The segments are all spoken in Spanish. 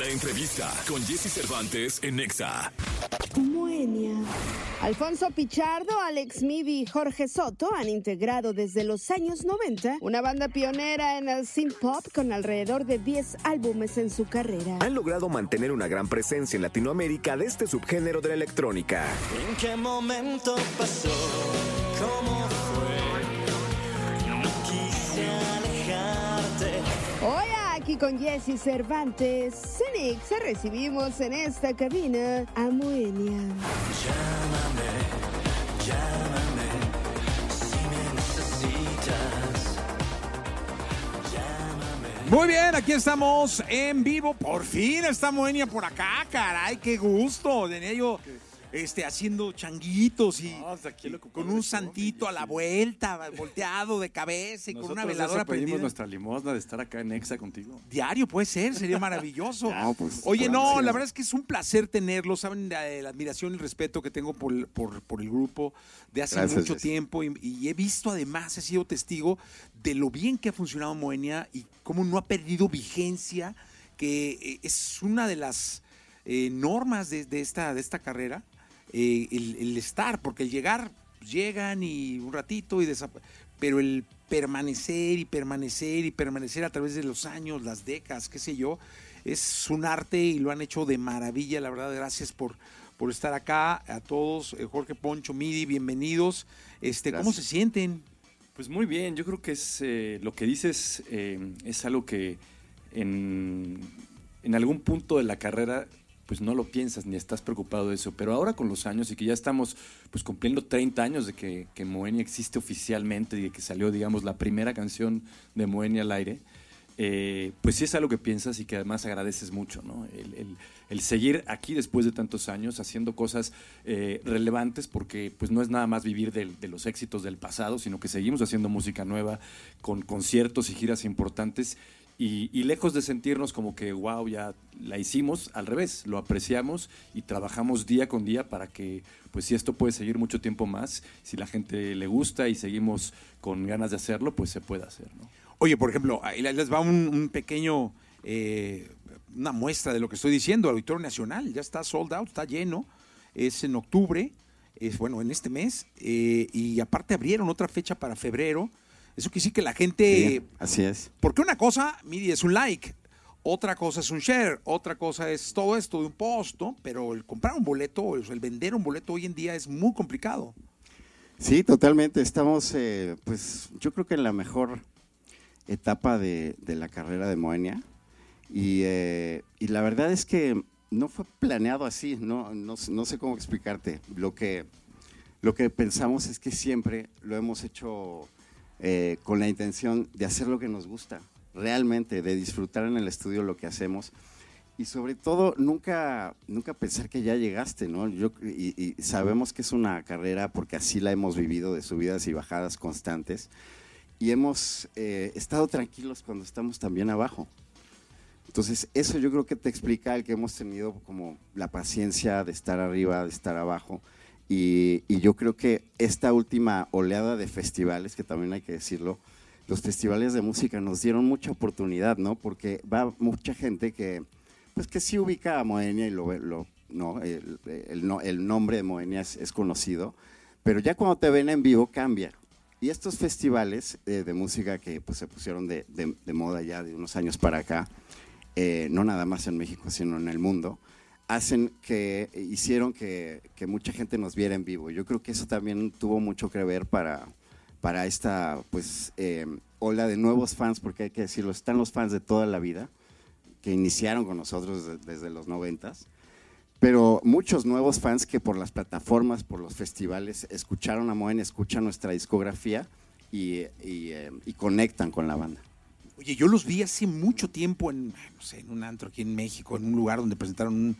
La entrevista con Jesse Cervantes en Nexa. Moenia. Alfonso Pichardo, Alex Mibi y Jorge Soto han integrado desde los años 90 una banda pionera en el synth pop con alrededor de 10 álbumes en su carrera. Han logrado mantener una gran presencia en Latinoamérica de este subgénero de la electrónica. ¿En qué momento pasó? Aquí con Jesse Cervantes, Cenix, recibimos en esta cabina a Moenia. Llámame, llámame, si me necesitas. Llámame. Muy bien, aquí estamos en vivo. Por fin está Moenia por acá, caray, qué gusto. Tenía yo este, haciendo changuitos y, No, lo con un santito a la vuelta, volteado de cabeza y con una veladora pedimos prendida. nuestra limosna de estar acá en Exa contigo. Diario puede ser, sería maravilloso. No, pues, Oye, no, ansia. la verdad es que es un placer tenerlo. Saben la, la admiración y el respeto que tengo por, por, por el grupo de hace Gracias, mucho tiempo y, y he visto además, he sido testigo de lo bien que ha funcionado Moenia y cómo no ha perdido vigencia, que eh, es una de las eh, normas de, de esta, de esta carrera, eh, el, el estar, porque el llegar, pues, llegan y un ratito y desapa- pero el permanecer y permanecer y permanecer a través de los años, las décadas, qué sé yo, es un arte y lo han hecho de maravilla, la verdad, gracias por, por estar acá, a todos, eh, Jorge Poncho, Midi, bienvenidos, este, ¿cómo se sienten? Pues muy bien, yo creo que es eh, lo que dices eh, es algo que en, en algún punto de la carrera pues no lo piensas ni estás preocupado de eso, pero ahora con los años y que ya estamos pues cumpliendo 30 años de que, que Moenia existe oficialmente y de que salió digamos la primera canción de Moenia al aire, eh, pues sí es algo que piensas y que además agradeces mucho, ¿no? El, el- el seguir aquí después de tantos años haciendo cosas eh, relevantes porque pues no es nada más vivir de, los éxitos del pasado, sino que seguimos haciendo música nueva con conciertos y giras importantes y, y lejos de sentirnos como que wow, ya la hicimos, al revés, lo apreciamos y trabajamos día con día para que pues si esto puede seguir mucho tiempo más, si la gente le gusta y seguimos con ganas de hacerlo, pues se puede hacer, ¿no? Oye, por ejemplo, ahí les va un, pequeño, eh, una muestra de lo que estoy diciendo. Auditorio Nacional ya está sold out, está lleno. Es en octubre, es bueno, en este mes. eh, y aparte abrieron otra fecha para febrero. Eso quiere decir que la gente... así es. Porque una cosa, Midi, es un like. Otra cosa es un share, otra cosa es todo esto de un post, ¿no? Pero el comprar un boleto, el vender un boleto hoy en día es muy complicado. Sí, totalmente. Estamos, eh, pues, yo creo que en la mejor etapa de, de la carrera de Moenia. Y, eh, y la verdad es que no fue planeado así, no, no, no sé cómo explicarte. Lo que, lo que pensamos es que siempre lo hemos hecho eh, con la intención de hacer lo que nos gusta, realmente, de disfrutar en el estudio lo que hacemos. Y sobre todo, nunca, nunca pensar que ya llegaste, ¿no? Yo, y, y sabemos que es una carrera porque así la hemos vivido, de subidas y bajadas constantes. Y hemos eh, estado tranquilos cuando estamos también abajo. Entonces, eso yo creo que te explica el que hemos tenido como la paciencia de estar arriba, de estar abajo. Y, y yo creo que esta última oleada de festivales, que también hay que decirlo, los festivales de música nos dieron mucha oportunidad, ¿no? Porque va mucha gente que, pues que sí ubica a Moenia y lo, lo no, el, el el nombre de Moenia es, es conocido, pero ya cuando te ven en vivo cambia. Y estos festivales eh, de música que pues, se pusieron de, de- de moda ya de unos años para acá, eh, no nada más en México, sino en el mundo, hacen que, hicieron que, que mucha gente nos viera en vivo. Yo creo que eso también tuvo mucho que ver para, para esta pues, eh, ola de nuevos fans, porque hay que decirlo, están los fans de toda la vida, que iniciaron con nosotros de- desde los noventas, pero muchos nuevos fans que por las plataformas, por los festivales, escucharon a Moen, escuchan nuestra discografía y, y, y conectan con la banda. Oye, yo los vi hace mucho tiempo en, no sé, en un antro aquí en México, en un lugar donde presentaron un,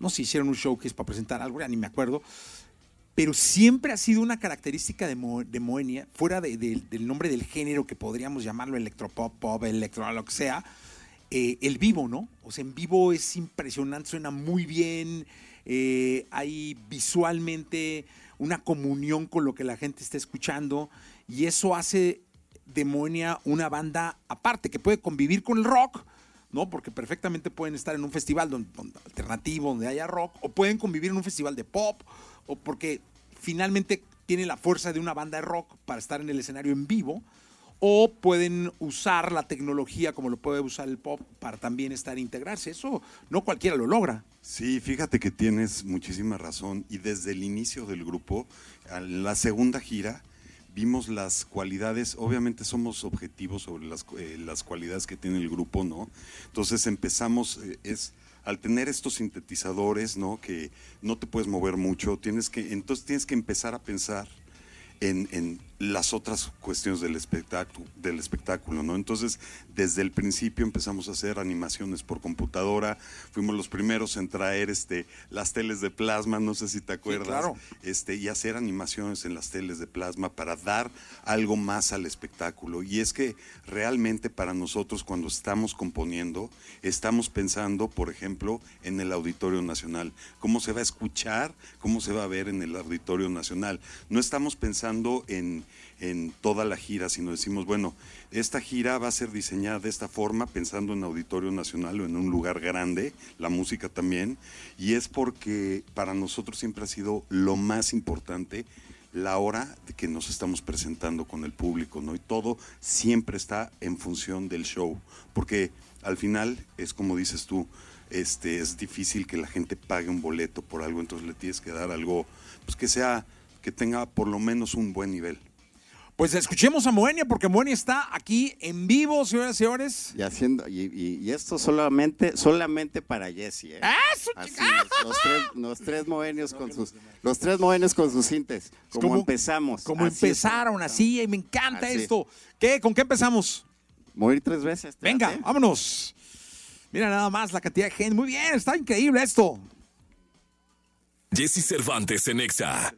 no sé, hicieron un showcase para presentar algo, ya ni me acuerdo, pero siempre ha sido una característica de, Mo- Moenia, fuera de- de- del nombre del género que podríamos llamarlo electropop, pop, electro, lo que sea, eh, el vivo, ¿no? O sea, en vivo es impresionante, suena muy bien, eh, hay visualmente una comunión con lo que la gente está escuchando y eso hace de Moenia una banda aparte, que puede convivir con el rock, ¿no? Porque perfectamente pueden estar en un festival don- don- alternativo donde haya rock, o pueden convivir en un festival de pop, o porque finalmente tiene la fuerza de una banda de rock para estar en el escenario en vivo, o pueden usar la tecnología como lo puede usar el pop para también estar integrarse. Eso no cualquiera lo logra. Sí, fíjate que tienes muchísima razón y desde el inicio del grupo, a la segunda gira, vimos las cualidades, obviamente somos objetivos sobre las, eh, las cualidades que tiene el grupo, ¿no? Entonces empezamos, eh, es al tener estos sintetizadores, ¿no? Que no te puedes mover mucho, tienes que, entonces tienes que empezar a pensar en, en las otras cuestiones del espectáculo, del espectáculo, ¿no? Entonces, desde el principio empezamos a hacer animaciones por computadora, fuimos los primeros en traer este, las teles de plasma, no sé si te acuerdas, claro. este, y hacer animaciones en las teles de plasma para dar algo más al espectáculo. Y es que realmente para nosotros cuando estamos componiendo, estamos pensando, por ejemplo, en el Auditorio Nacional, cómo se va a escuchar, cómo se va a ver en el Auditorio Nacional. No estamos pensando en, en toda la gira, sino decimos, bueno, esta gira va a ser diseñada de esta forma, pensando en Auditorio Nacional o en un lugar grande, la música también, y es porque para nosotros siempre ha sido lo más importante la hora de que nos estamos presentando con el público, ¿no? Y todo siempre está en función del show, porque al final es como dices tú, este es difícil que la gente pague un boleto por algo, entonces le tienes que dar algo pues que sea que tenga por lo menos un buen nivel. Pues escuchemos a Moenia, porque Moenia está aquí en vivo, señoras y señores. Y haciendo, y, y- y esto solamente, solamente para Jesse, ¿eh? ¡Eso, Así, chica! los, los tres, los tres moenios con sus, los tres moenios con sus cintes. Como, Como- empezamos. Como así es. empezaron así, y me encanta Así. esto. ¿Qué? ¿Con qué empezamos? Morir tres veces. ¿te Venga, vámonos. Mira nada más la cantidad de gente. Muy bien, está increíble esto. Jesse Cervantes en Exa.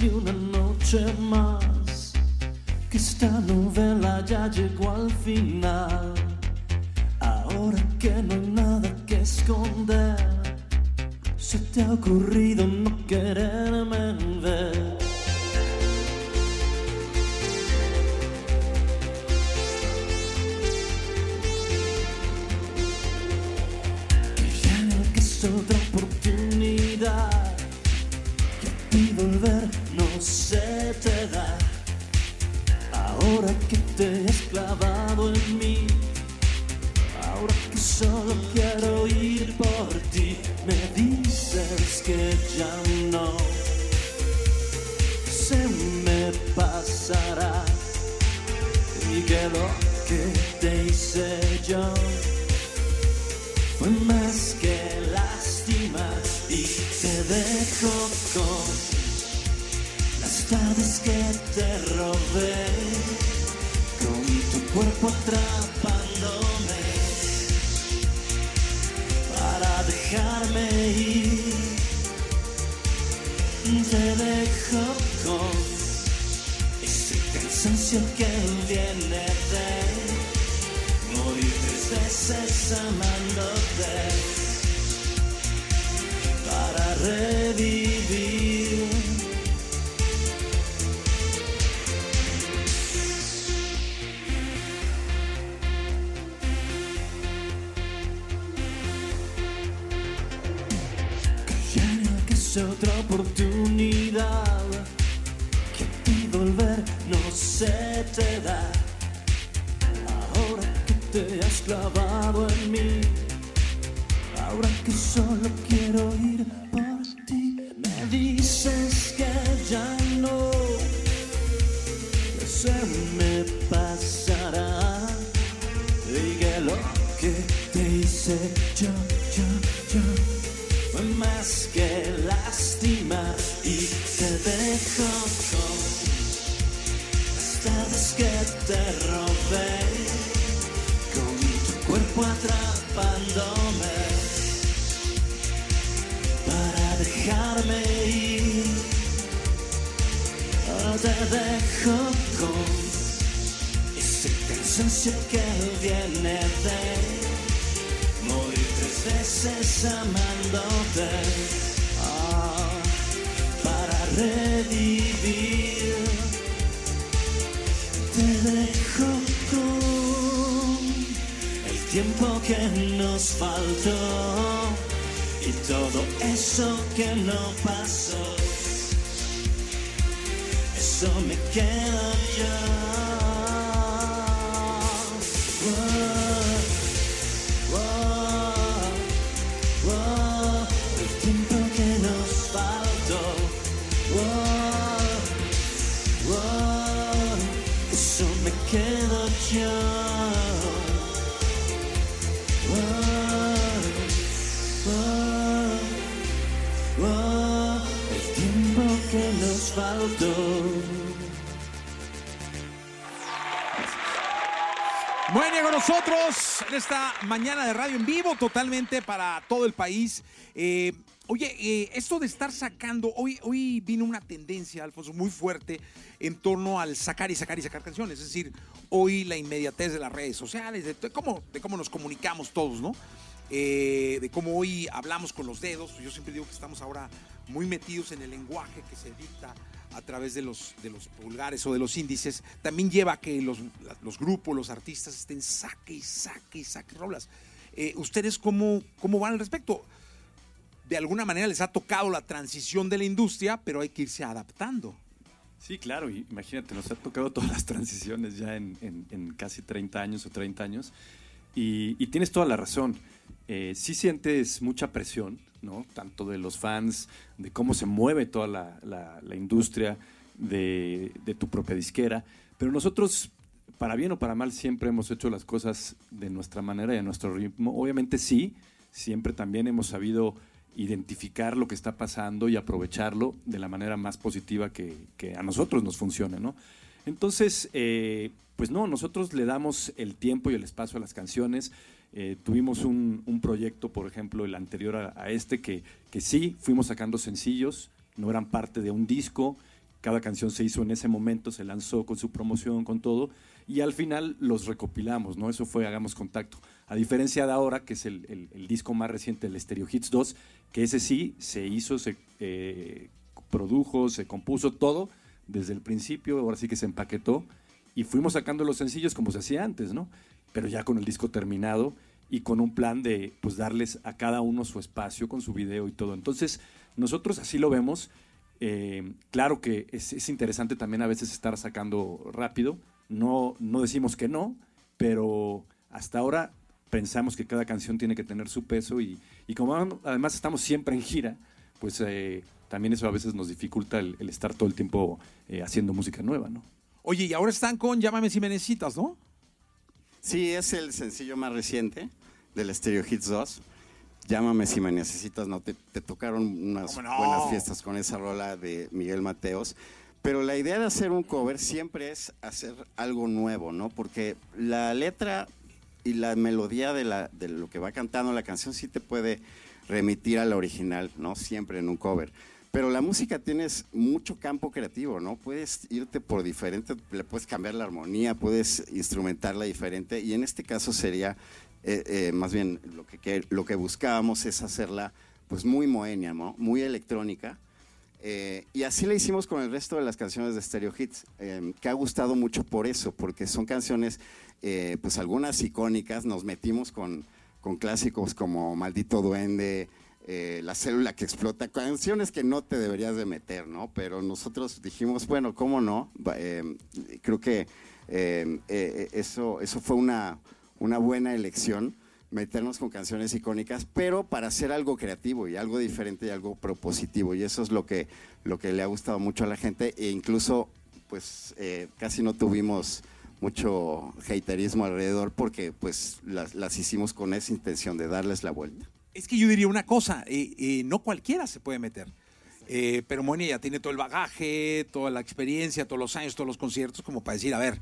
Ni una noche más. Que esta novela ya llegó al final. Ahora que no hay nada que esconder. Se te ha ocurrido no quererme ver. Que ya no es te dejo con ese cansancio que viene de morir tres veces amándote para revivir. Solo quiero ir por ti, me dices que ya no, que se me pasará. Y lo que te hice yo amándote ah, para revivir. Te dejo con el tiempo que nos faltó y todo eso que no pasó. Eso me quedo yo. Faltó. Moenia con nosotros en esta mañana de radio en vivo, totalmente para todo el país. Eh, oye, eh, esto de estar sacando, hoy, hoy vino una tendencia, Alfonso, muy fuerte en torno al sacar y sacar y sacar canciones. Es decir, hoy la inmediatez de las redes sociales, de cómo, de cómo nos comunicamos todos, ¿no? Eh, de cómo hoy hablamos con los dedos. Yo siempre digo que estamos ahora muy metidos en el lenguaje que se dicta a través de los, de los pulgares o de los índices, también lleva a que los, los grupos, los artistas estén saque y saque y saque rolas. Eh, ¿Ustedes cómo, cómo van al respecto? De alguna manera les ha tocado la transición de la industria, pero hay que irse adaptando. Sí, claro, imagínate, nos ha tocado todas las transiciones ya en, en- en casi 30 años o 30 años. Y, y tienes toda la razón. Eh, sí sientes mucha presión, ¿no? Tanto de los fans, de cómo se mueve toda la, industria, de, tu propia disquera. Pero nosotros, para bien o para mal, siempre hemos hecho las cosas de nuestra manera y a nuestro ritmo. Obviamente sí, siempre también hemos sabido identificar lo que está pasando y aprovecharlo de la manera más positiva que, que a nosotros nos funcione, ¿no? Entonces, eh, pues no, nosotros le damos el tiempo y el espacio a las canciones. Eh, tuvimos un, proyecto, por ejemplo, el anterior a, este, que, que sí, fuimos sacando sencillos, no eran parte de un disco, cada canción se hizo en ese momento, se lanzó con su promoción, con todo, y al final los recopilamos, ¿no? Eso fue Hagamos Contacto. A diferencia de ahora, que es el, el- el disco más reciente, el Stereo Hits 2, que ese sí se hizo, se eh, produjo, se compuso todo desde el principio, ahora sí que se empaquetó, y fuimos sacando los sencillos como se hacía antes, ¿no? Pero ya con el disco terminado y con un plan de pues darles a cada uno su espacio con su video y todo. Entonces, nosotros así lo vemos. Eh, claro que es, es interesante también a veces estar sacando rápido. No, no decimos que no, pero hasta ahora pensamos que cada canción tiene que tener su peso y, y como además estamos siempre en gira, pues eh, también eso a veces nos dificulta el, el estar todo el tiempo eh, haciendo música nueva, ¿no? Oye, y ahora están con Llámame si me necesitas, ¿no? Sí, es el sencillo más reciente del Stereo Hits 2. Llámame si me necesitas, no te, te tocaron unas buenas fiestas con esa rola de Miguel Mateos. Pero la idea de hacer un cover siempre es hacer algo nuevo, ¿no? Porque la letra y la melodía de, la, de lo que va cantando la canción sí te puede remitir a la original, ¿no? Siempre en un cover. Pero la música tienes mucho campo creativo, ¿no? Puedes irte por diferente, le puedes cambiar la armonía, puedes instrumentarla diferente. Y en este caso sería, eh, eh, más bien, lo que, lo que buscábamos es hacerla pues muy moenia, ¿no? Muy electrónica. Eh, y así le hicimos con el resto de las canciones de Stereo Hits, eh, que ha gustado mucho por eso, porque son canciones, eh, pues algunas icónicas, nos metimos con, con clásicos como Maldito Duende, eh, La Célula que Explota, canciones que no te deberías de meter, ¿no? Pero nosotros dijimos, bueno, ¿cómo no? Eh, creo que eh, eso, eso fue una, una buena elección meternos con canciones icónicas, pero para hacer algo creativo y algo diferente y algo propositivo. Y eso es lo que, lo que le ha gustado mucho a la gente e incluso pues casi no tuvimos mucho haterismo alrededor porque pues las, las hicimos con esa intención de darles la vuelta. Es que yo diría una cosa, eh, eh, no cualquiera se puede meter. Eh, pero Moenia ya tiene todo el bagaje, toda la experiencia, todos los años, todos los conciertos, como para decir, a ver,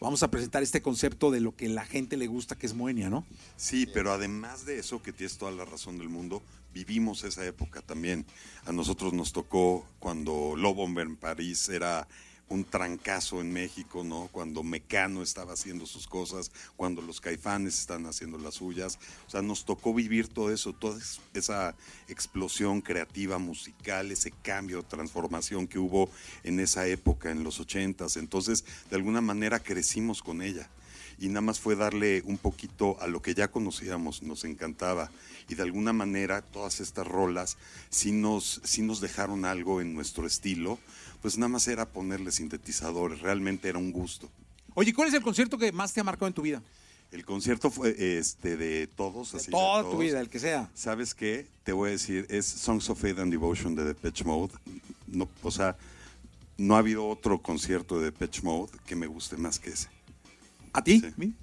vamos a presentar este concepto de lo que la gente le gusta, que es Moenia, ¿no? Sí, pero además de eso, que tienes toda la razón del mundo, vivimos esa época también. A nosotros nos tocó cuando Lobomber en París era un trancazo en México, ¿no? Cuando Mecano estaba haciendo sus cosas, cuando los caifanes están haciendo las suyas. O sea, nos tocó vivir todo eso, toda es- esa explosión creativa, musical, ese cambio, transformación que hubo en esa época, en los ochentas. Entonces, de alguna manera crecimos con ella. Y nada más fue darle un poquito a lo que ya conocíamos, nos encantaba. Y de alguna manera todas estas rolas sí nos, sí nos dejaron algo en nuestro estilo, pues nada más era ponerle sintetizadores, realmente era un gusto. Oye, ¿cuál es el concierto que más te ha marcado en tu vida? El concierto fue este, de todos, De así, toda tu todos. vida, el que sea. ¿Sabes qué? Te voy a decir, es Songs of Faith and Devotion de Depeche Mode. No, o sea, no ha habido otro concierto de Depeche Mode que me guste más que ese. ¿A ti? Sí.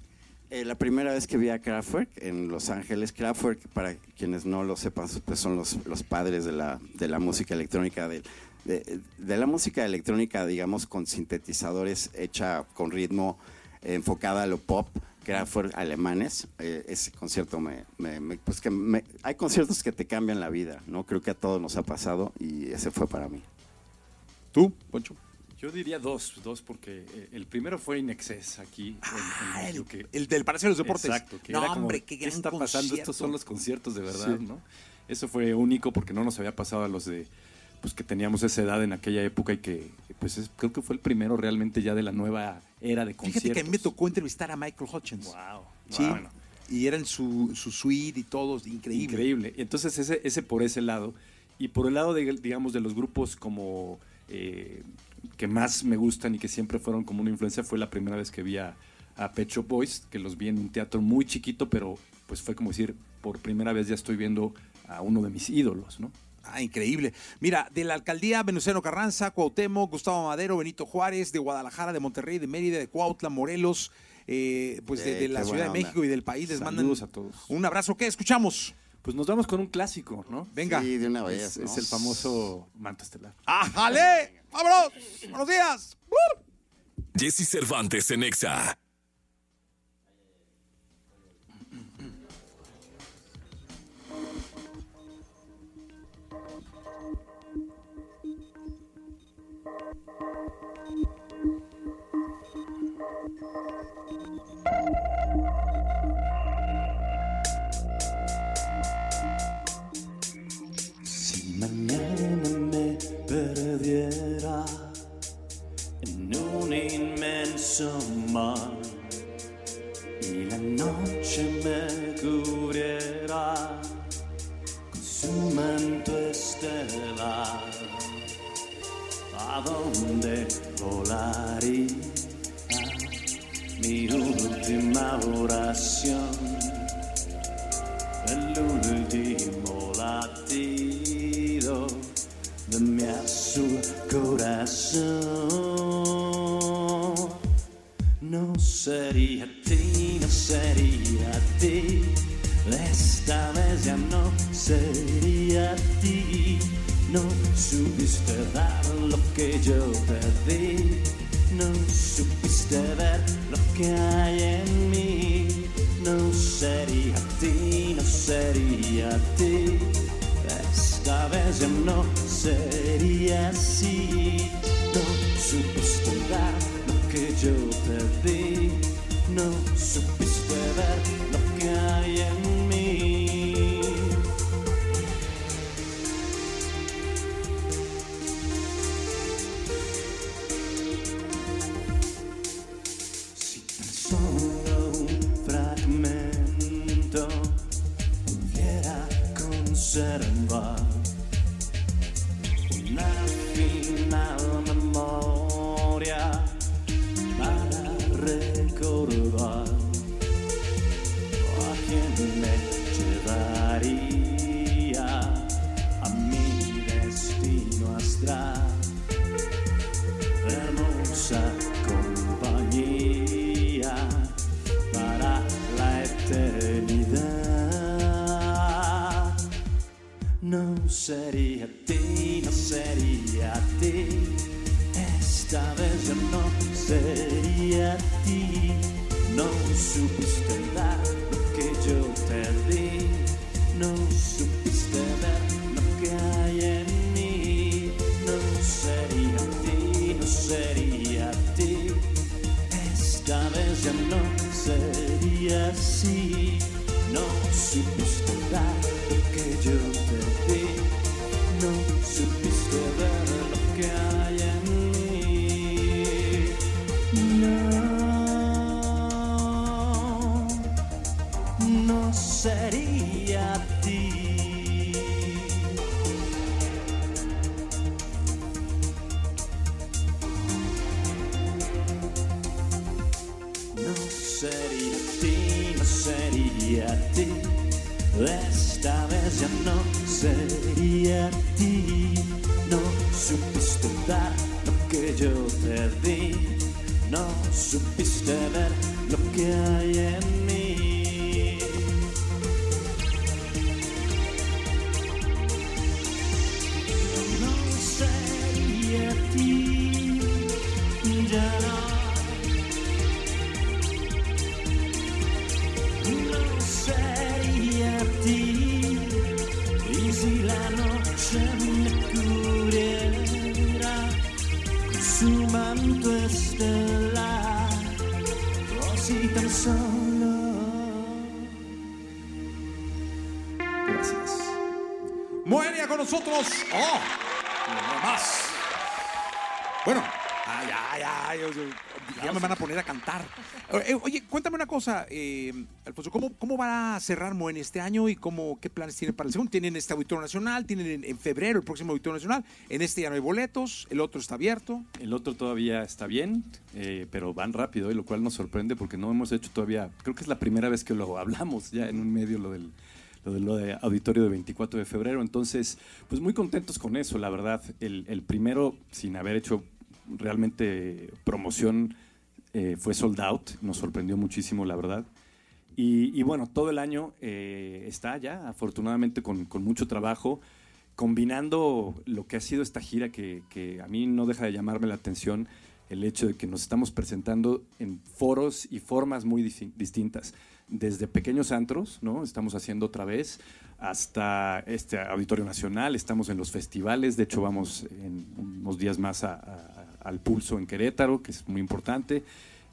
Eh, la primera vez que vi a Kraftwerk en Los Ángeles, Kraftwerk, para quienes no lo sepan, pues son los, los padres de la, de la música electrónica, de, de- de la música electrónica, digamos, con sintetizadores, hecha con ritmo, eh, enfocada a lo pop, Kraftwerk alemanes. Eh, ese concierto me, me- me- pues que me- hay conciertos que te cambian la vida, ¿no? Creo que a todos nos ha pasado y ese fue para mí. ¿Tú, Poncho? Yo diría dos, dos, porque eh, el primero fue In Excess aquí en- en, Ah, el, que- el del Palacio de los Deportes. Exacto, que no, era como, hombre, qué gran está pasando? Estos son los conciertos de verdad, ¿no? Eso fue único porque no nos había pasado a los de pues que teníamos esa edad en aquella época y que pues es- creo que fue el primero realmente ya de la nueva era de conciertos. Fíjate que a mí me tocó entrevistar a Michael Hutchins. Wow. Sí. bueno. Y era en su, su suite y todo, increíble. Increíble. Entonces, ese, ese por ese lado. Y por el lado, de, digamos, de los grupos como eh, que más me gustan y que siempre fueron como una influencia, fue la primera vez que vi a, a Pet Shop Boys, que los vi en un teatro muy chiquito, pero pues fue como decir, por primera vez ya estoy viendo a uno de mis ídolos, ¿no? Ah, increíble. Mira, de la alcaldía Venustiano Carranza, Cuauhtémoc, Gustavo Madero, Benito Juárez, de Guadalajara, de Monterrey, de Mérida, de Cuautla, Morelos, eh, pues de, Eh, de la Ciudad de onda. México y del país les mandan Saludos a todos. un abrazo. ¿Qué escuchamos? Pues nos vamos con un clásico, ¿no? Venga. Sí, de una Es, vez. es ¿no? el famoso Manto Estelar. ¡Ájale! ¡Vámonos! ¡Buenos días! Jesse Cervantes en Exa. Si mañana me perdiera en un inmenso mar y la noche me cubriera con su manto estelar, ¿a dónde volaría mi última oración? el último latido de mi azul corazón. No sería ti, no sería ti, esta vez ya no sería ti. No supiste dar lo que yo te di, no supiste ver lo que hay en mí. No sería ti, no sería ti. Esta vez ya no sería así. No supiste dar lo que yo te di. No supiste ver lo No sería ti, no sería ti, esta vez ¡Oh! No más. Bueno, ay, ya me van a poner a cantar. Eh, Oye, cuéntame una cosa, eh, Alfonso, ¿cómo, ¿cómo va a cerrar Moenia este año y cómo, qué planes tienen para el segundo? ¿Tienen este auditorio nacional? ¿Tienen en, en febrero el próximo auditorio nacional? En este ya no hay boletos, el otro está abierto. El otro todavía está bien, eh, pero van rápido, y lo cual nos sorprende porque no hemos hecho todavía, creo que es la primera vez que lo hablamos ya en un medio, lo del, lo del auditorio de 24 de febrero. Entonces, pues muy contentos con eso, la verdad. El, el primero, sin haber hecho realmente promoción, eh, fue sold out, nos sorprendió muchísimo, la verdad. Y, y bueno, todo el año eh, está ya, afortunadamente, con, con mucho trabajo, combinando lo que ha sido esta gira, que, que a mí no deja de llamarme la atención el hecho de que nos estamos presentando en foros y formas muy disti- distintas. Desde pequeños antros, ¿no? Estamos haciendo otra vez, hasta este Auditorio Nacional, estamos en los festivales, de hecho vamos en unos días más a- al Pulso en Querétaro, que es muy importante.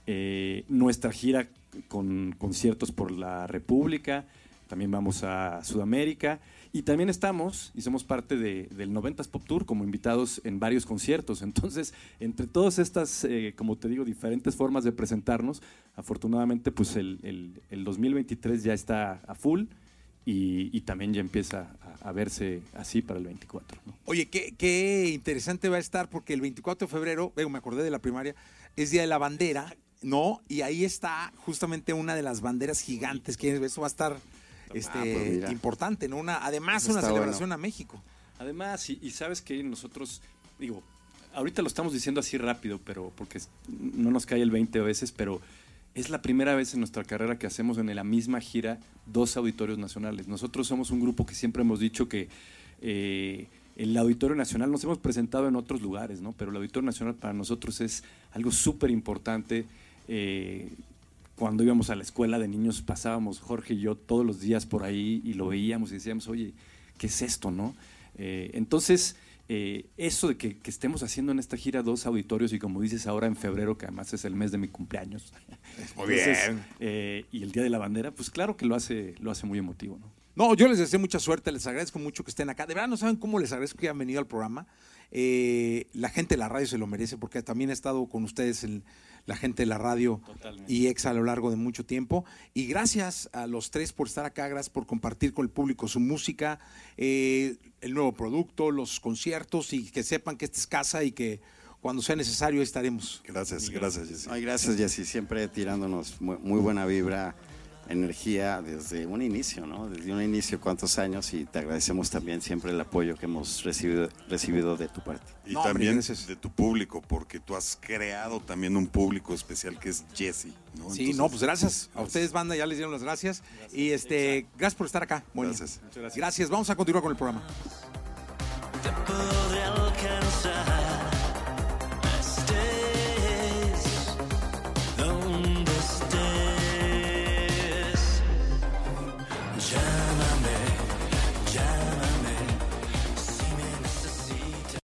Eh, nuestra gira con conciertos por la República, también vamos a Sudamérica y también estamos y somos parte de- del 90s Pop Tour como invitados en varios conciertos. Entonces, entre todas estas, eh, como te digo, diferentes formas de presentarnos, afortunadamente, pues el, el- el 2023 ya está a full y, y también ya empieza a, verse así para el 24. ¿no? Oye, qué, qué interesante va a estar porque el 24 de febrero, me acordé de la primaria, es Día de la Bandera, ¿no? Y ahí está justamente una de las banderas gigantes, que eso va a estar este, pues mira. importante, ¿no? Una, además, Eso una celebración a México. Además, y, y sabes que nosotros, digo, ahorita lo estamos diciendo así rápido, pero porque no nos cae el 20 veces, pero es la primera vez en nuestra carrera que hacemos en la misma gira dos auditorios nacionales. Nosotros somos un grupo que siempre hemos dicho que eh, el Auditorio Nacional nos hemos presentado en otros lugares, ¿no? Pero el Auditorio Nacional para nosotros es algo súper importante. Eh, cuando íbamos a la escuela de niños pasábamos Jorge y yo todos los días por ahí y lo veíamos y decíamos, oye, ¿qué es esto, no? Eh, entonces, eh, eso de que, que estemos haciendo en esta gira dos auditorios y como dices ahora en febrero, que además es el mes de mi cumpleaños. Muy Entonces, bien. eh, y el Día de la Bandera, pues claro que lo hace, lo hace muy emotivo, ¿no? No, yo les deseo mucha suerte, les agradezco mucho que estén acá. De verdad, no saben cómo les agradezco que hayan venido al programa. Eh, la gente de la radio se lo merece porque también he estado con ustedes, el- la gente de la radio Totalmente. y ex a lo largo de mucho tiempo. Y gracias a los tres por estar acá, gracias por compartir con el público su música, eh, el nuevo producto, los conciertos y que sepan que esta es casa y que cuando sea necesario estaremos. Gracias, gracias, Jessy. Ay, gracias, Jessy. Siempre tirándonos muy, muy buena vibra, energía desde un inicio, ¿no? Desde un inicio, cuántos años, y te agradecemos también siempre el apoyo que hemos recibido, recibido de tu parte. Y No, hombre, también de tu público, porque tú has creado también un público especial que es Jesse. ¿no? Sí, Entonces, no, pues gracias. A ustedes, banda, ya les dieron las gracias. Y este, gracias por estar acá. Moenia. Gracias. Gracias. Vamos a continuar con el programa.